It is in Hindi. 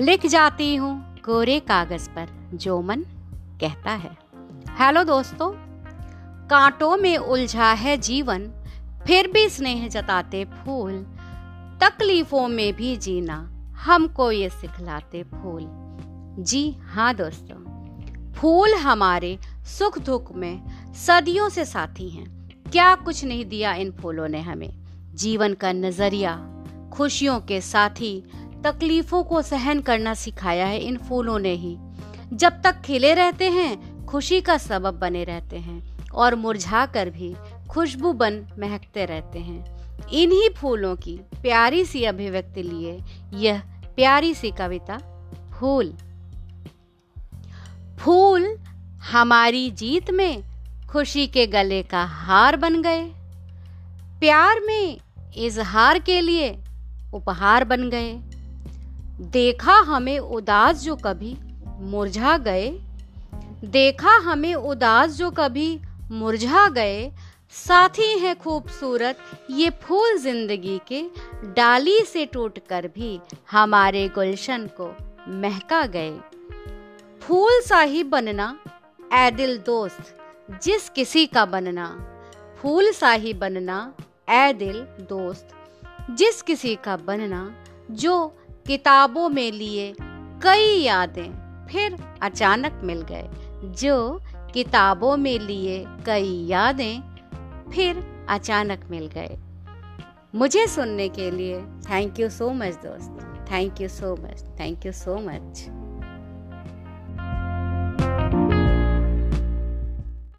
लिख जाती हूँ कोरे कागज़ पर, जो मन कहता है। हेलो दोस्तों, कांटों में उलझा है जीवन, फिर भी स्नेह जताते फूल, तकलीफों में भी जीना, हमको ये सिखलाते फूल। जी हाँ दोस्तों, फूल हमारे सुख दुख में सदियों से साथी हैं। क्या कुछ नहीं दिया इन फूलों ने हमें। जीवन का नज़रिया, खुशियों के साथी तकलीफों को सहन करना सिखाया है इन फूलों ने ही। जब तक खिले रहते हैं, खुशी का सबब बने रहते हैं और मुरझा कर भी खुशबू बन महकते रहते हैं। इन्हीं फूलों की प्यारी सी अभिव्यक्ति लिए यह प्यारी सी कविता फूल। फूल हमारी जीत में खुशी के गले का हार बन गए। प्यार में इजहार के लिए उपहार बन गए। देखा हमें उदास जो कभी मुरझा गए। देखा हमें उदास जो कभी मुरझा गए। साथी हैं खूबसूरत, ये फूल ज़िंदगी के डाली से टूटकर भी हमारे गुलशन को महका गए। फूल सा ही बनना ए दिल दोस्त, जिस किसी का बनना। फूल सा ही बनना ए दिल दोस्त, जिस किसी का बनना, जो किताबों में लिए कई यादें फिर अचानक मिल गए। जो किताबों में लिए कई यादें फिर अचानक मिल गए। मुझे सुनने के लिए थैंक यू सो मच दोस्त। Thank you so much thank you so much